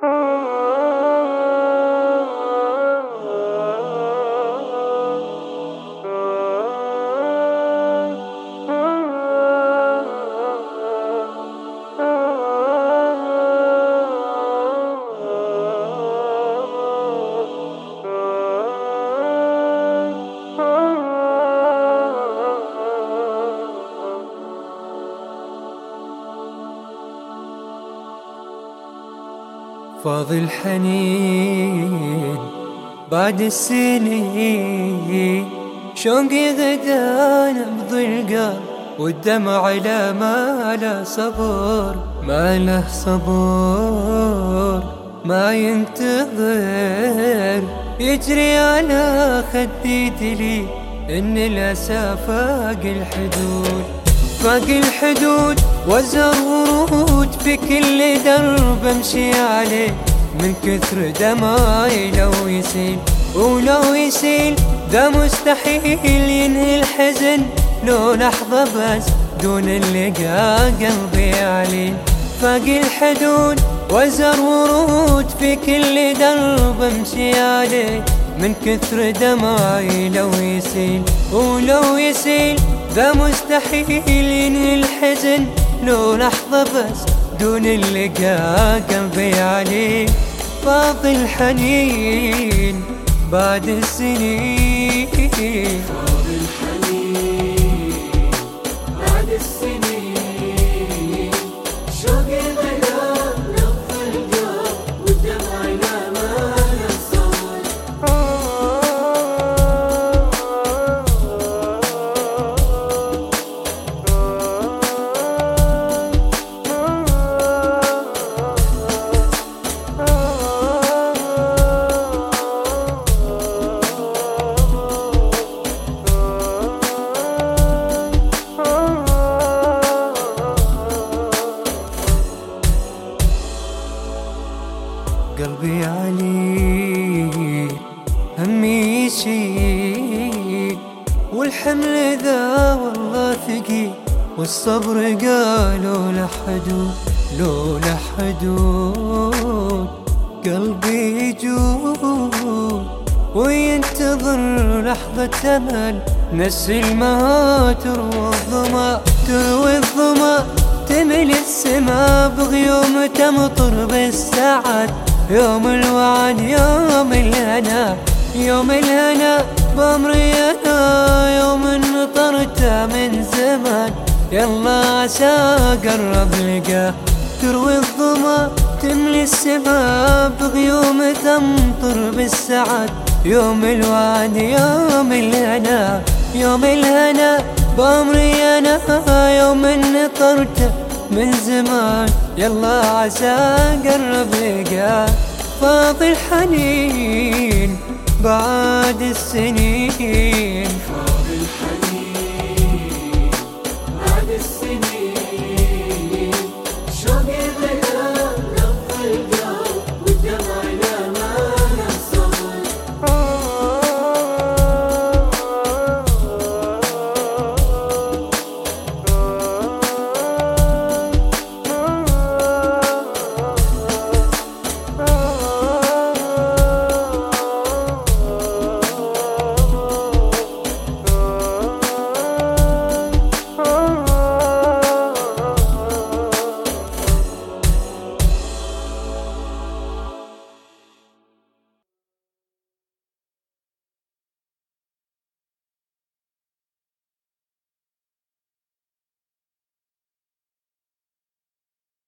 Oh. فاض الحنين بعد السنين شوقي غدا نبض القلب والدمع لا ما له صبر ما له صبر ما ينتظر. يجري على خدي دلي ان الاسى فاق الحدود. فاق الحدود وزر ورود في كل درب امشي عليه. من كثر دماي لو يسيل ولو يسيل ده مستحيل ينهي الحزن. لو لحظة بس دون اللقاء قلبي عليل. فاق الحدود وزر ورود في كل درب امشي عليه. من كثر دماي لو يسيل ولو يسيل ذا مستحيل ينهي الحزن لو لحظة بس دون اللقاء قلبي عليه فاضي الحنين بعد السنين. قلبي علي همي يشيل. والحمل ذا والله ثقيل والصبر قالوا له حدود لو له حدود. قلبي يجود وينتظر لحظة أمل. نسي المها تروى الظما تروي الظما. تملي السما بغيوم تمطر بالسعد يوم الوعد يوم الهنا يوم الهنا بأمري أنا يوم نطرت من زمان. يلا عسى قرب لقاه تروي الظما تملي السما بغيوم تمطر بالسعد. يوم الوعد يوم الهنا يوم الهنا بأمري أنا يوم نطرت من زمان. يلا عسى قرب لقاه فاضي الحنين بعد السنين.